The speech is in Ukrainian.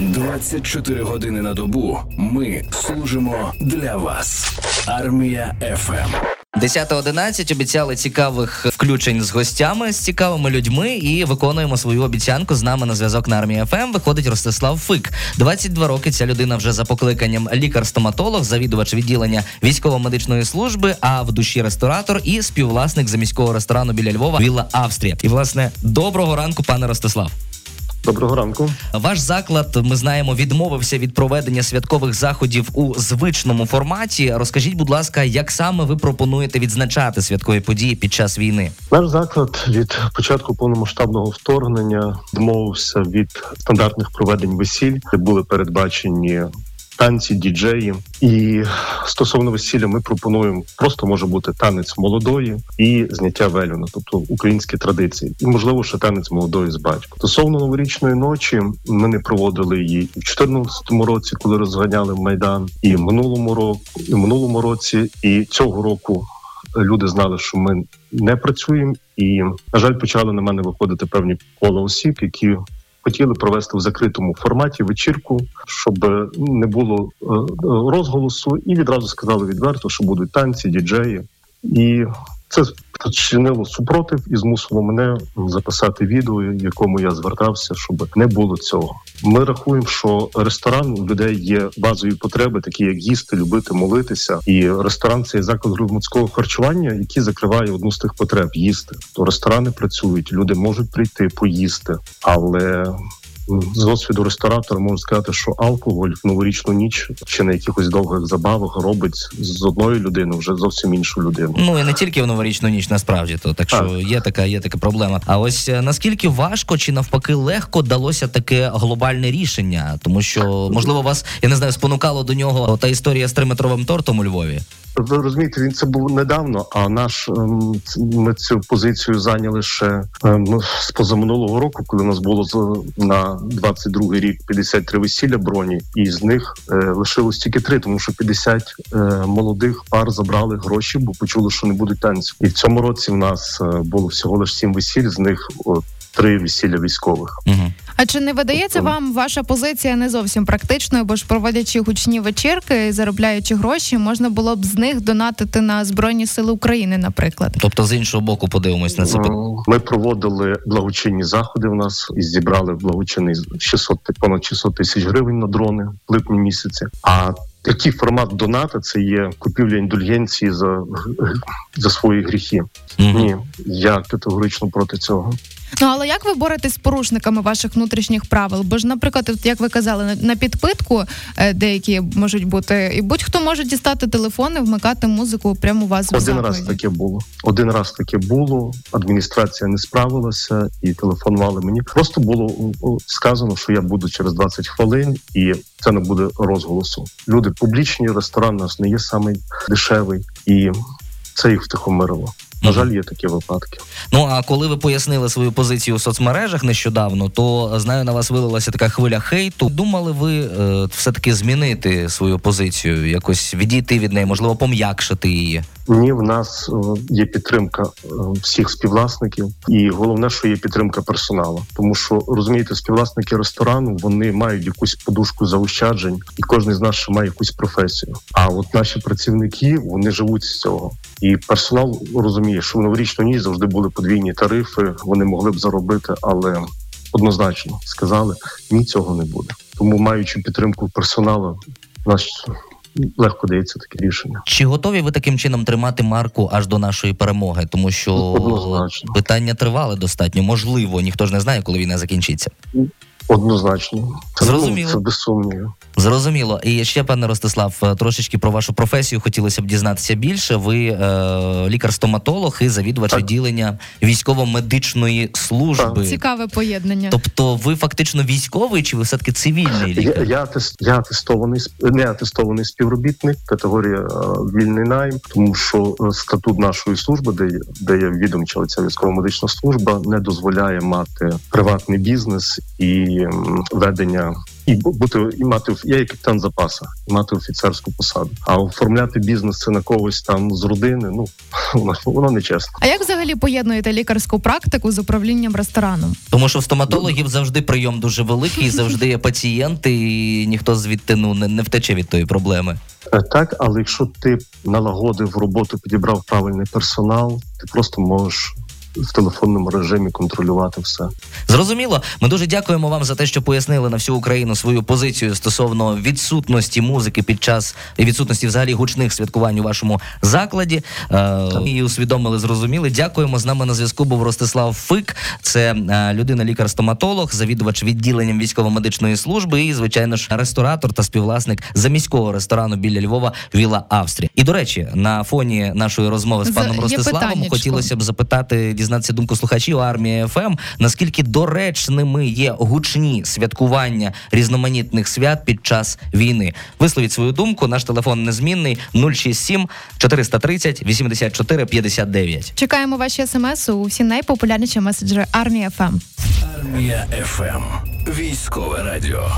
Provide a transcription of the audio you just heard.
24 години на добу. Ми служимо для вас. Армія ФМ. 10.11 обіцяли цікавих включень з гостями, з цікавими людьми, і виконуємо свою обіцянку. З нами на зв'язок на армії ФМ виходить Ростислав Фик. 22 роки. Ця людина вже за покликанням лікар-стоматолог, завідувач відділення військово-медичної служби, а в душі ресторатор і співвласник заміського ресторану біля Львова Вілла Австрія. І власне доброго ранку, пане Ростислав. Доброго ранку. Ваш заклад, ми знаємо, відмовився від проведення святкових заходів у звичному форматі. Розкажіть, будь ласка, як саме ви пропонуєте відзначати святкові події під час війни? Наш заклад від початку повномасштабного вторгнення відмовився від стандартних проведень весіль, де були передбачені танці, діджеї. І стосовно весілля, ми пропонуємо просто може бути танець молодої і зняття велюна, тобто українські традиції, і можливо ще танець молодої з батьком. Стосовно новорічної ночі, ми не проводили її в 2014 році, коли розганяли майдан, і минулому року, і минулому році, і цього року. Люди знали, що ми не працюємо, і на жаль, почали на мене виходити певні кола осіб, які хотіли провести в закритому форматі вечірку, щоб не було е, розголосу, і відразу сказали відверто, що будуть танці, діджеї, і це спричинило супротив і змусило мене записати відео, якому я звертався, щоб не було цього. Ми рахуємо, що ресторан у людей є базові потреби, такі як їсти, любити, молитися. І ресторан це заклад громадського харчування, який закриває одну з тих потреб їсти. То ресторани працюють, люди можуть прийти поїсти, але з досвіду ресторатора можу сказати, що алкоголь в новорічну ніч чи на якихось довгих забавах робить з одної людини вже зовсім іншу людину. Ну і не тільки в новорічну ніч, насправді то так, що є така, є така проблема. А ось е, наскільки важко чи навпаки легко далося таке глобальне рішення, тому що можливо вас я не знаю, спонукало до нього та історія з триметровим тортом у Львові. Ви розумієте, він це був недавно. А наш ем, ми цю позицію зайняли ще ем, ну, з позаминулого року, коли у нас було на 22-й рік 53 весілля броні, і з них е, лишилось тільки три, тому що 50 е, молодих пар забрали гроші, бо почули, що не будуть танців. І в цьому році в нас е, було всього лише сім весіль, з них три весілля військових. Угу. А чи не видається вам ваша позиція не зовсім практичною? Бо ж проводячи гучні вечірки, заробляючи гроші, можна було б з них донатити на збройні сили України, наприклад? Тобто, з іншого боку, подивимось на це. Ми проводили благочинні заходи. У нас і зібрали благочинний 600, понад 600 тисяч гривень на дрони в липні місяці. А такий формат доната це є купівля індульгенції за за свої гріхи. Mm-hmm. Ні, я категорично проти цього. Ну але як ви боретесь з порушниками ваших внутрішніх правил? Бо ж, наприклад, як ви казали, на підпитку е, деякі можуть бути, і будь-хто може дістати телефон і вмикати музику прямо у вас в один закладі. раз. Таке було один раз таке було. Адміністрація не справилася і телефонували мені. Просто було сказано, що я буду через 20 хвилин, і це не буде розголосу. Люди публічні, ресторан у нас не є самий дешевий, і це їх втихомирило. На жаль, є такі випадки. Ну а коли ви пояснили свою позицію у соцмережах нещодавно, то знаю, на вас вилилася така хвиля хейту. Думали ви е, все таки змінити свою позицію, якось відійти від неї, можливо, пом'якшити її? Ні, в нас е, є підтримка е, всіх співвласників, і головне, що є підтримка персоналу. Тому що розумієте, співвласники ресторану вони мають якусь подушку заощаджень, і кожен з нас ще має якусь професію. А от наші працівники вони живуть з цього, і персонал розуміє, що в новорічну ніч завжди були подвійні тарифи. Вони могли б заробити, але однозначно сказали ні, цього не буде. Тому маючи підтримку персоналу, наш легко дається таке рішення. Чи готові ви таким чином тримати марку аж до нашої перемоги? Тому що Однозначно. питання тривали достатньо. Можливо, ніхто ж не знає, коли війна закінчиться. Однозначно, це Зрозуміло. це без сумніву. Зрозуміло. І ще, пане Ростислав, трошечки про вашу професію хотілося б дізнатися більше. Ви е, лікар-стоматолог і завідувач Так. відділення військово-медичної служби. Цікаве поєднання. Тобто, ви фактично військовий чи ви все таки цивільний Я, лікар? я, я атестований сп- не атестований співробітник, категорія е, вільний найм, тому що е, статут нашої служби, де є, де є відомча ця військово медична служба, не дозволяє мати приватний бізнес і ведення і бу- бути і мати я є капітан запаса, і мати офіцерську посаду. А оформляти бізнес це на когось там з родини. Ну воно, воно не чесно. А як взагалі поєднуєте лікарську практику з управлінням рестораном? Тому що в стоматологів завжди прийом дуже великий, завжди є пацієнти, і ніхто звідти ну не, не втече від тої проблеми. Е, Так, але якщо ти налагодив роботу, підібрав правильний персонал, ти просто можеш в телефонному режимі контролювати все. Зрозуміло. Ми дуже дякуємо вам за те, що пояснили на всю Україну свою позицію стосовно відсутності музики під час і відсутності взагалі гучних святкувань у вашому закладі. Е, і усвідомили, зрозуміли. Дякуємо. З нами на зв'язку був Ростислав Фик. Це е, людина, лікар-стоматолог, завідувач відділенням військово-медичної служби і, звичайно ж, ресторатор та співвласник заміського ресторану біля Львова Віла Австрія. І до речі, на фоні нашої розмови з З- паном Ростиславом хотілося б запитати, дізнатися думку слухачів армії ФМ, наскільки доречними є гучні святкування різноманітних свят під час війни. Висловіть свою думку. Наш телефон незмінний 067 430 84 59. Чекаємо ваші смс у всі найпопулярніші меседжери армії ФМ. Армія ФМ. Військове радіо.